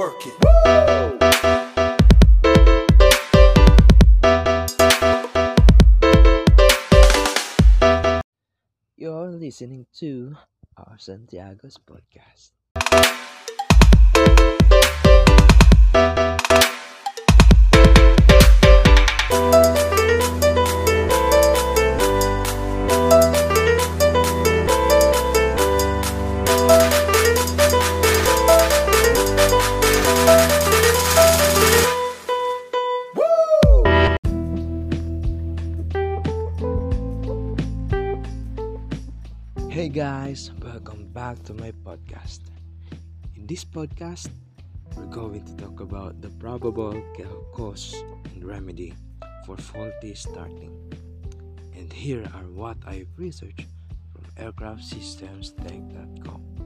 Work it. You're listening to our Santiago's podcast. Hey guys, welcome back to my podcast. In this podcast, we're going to talk about the probable cause and remedy for faulty starting. And here are what I've researched from aircraftsystemstech.com.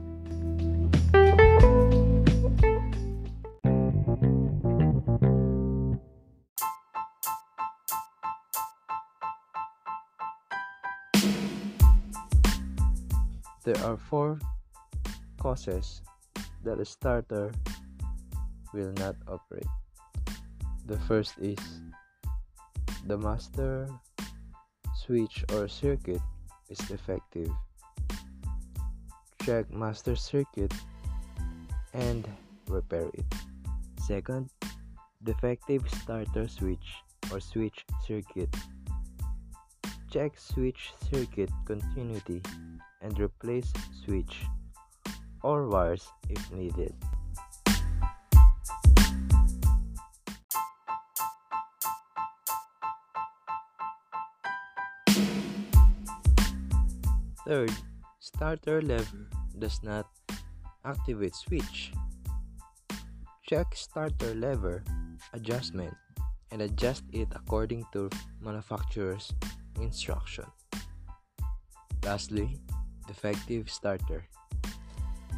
There are four causes that a starter will not operate. The first is the master switch or circuit is defective. Check master circuit and repair it. Second, defective starter switch or switch circuit. Check switch circuit continuity and replace switch or wires if needed. Third, starter lever does not activate switch. Check starter lever adjustment and adjust it according to manufacturer's instruction. Lastly, defective starter.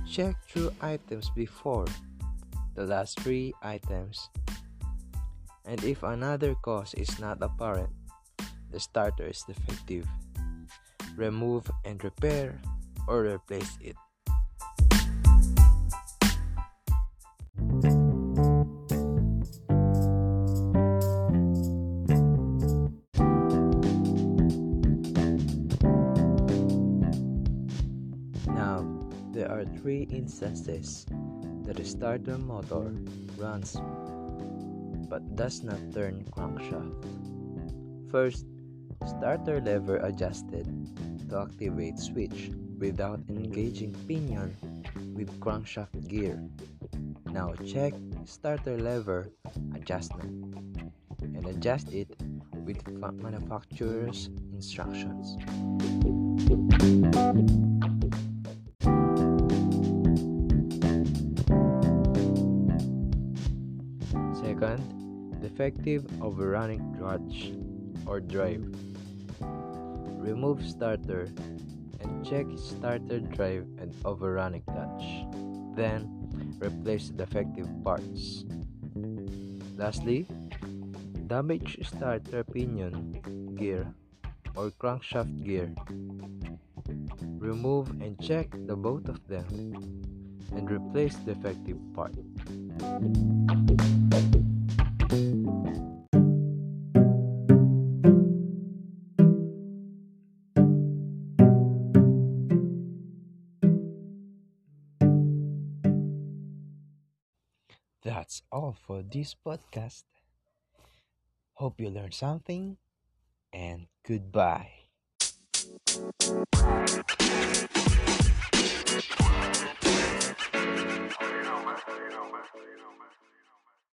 Check through items before the last three items. And if another cause is not apparent, the starter is defective. Remove and repair or replace it. There are three instances that a starter motor runs but does not turn crankshaft. First, starter lever adjusted to activate switch without engaging pinion with crankshaft gear. Now check starter lever adjustment and adjust it with manufacturer's instructions. Second, defective overrunning clutch or drive. Remove starter and check starter drive and overrunning clutch. Then, replace defective parts. Lastly, damage starter pinion gear or crankshaft gear. Remove and check the both of them and replace defective part. That's all for this podcast. Hope you learned something and goodbye.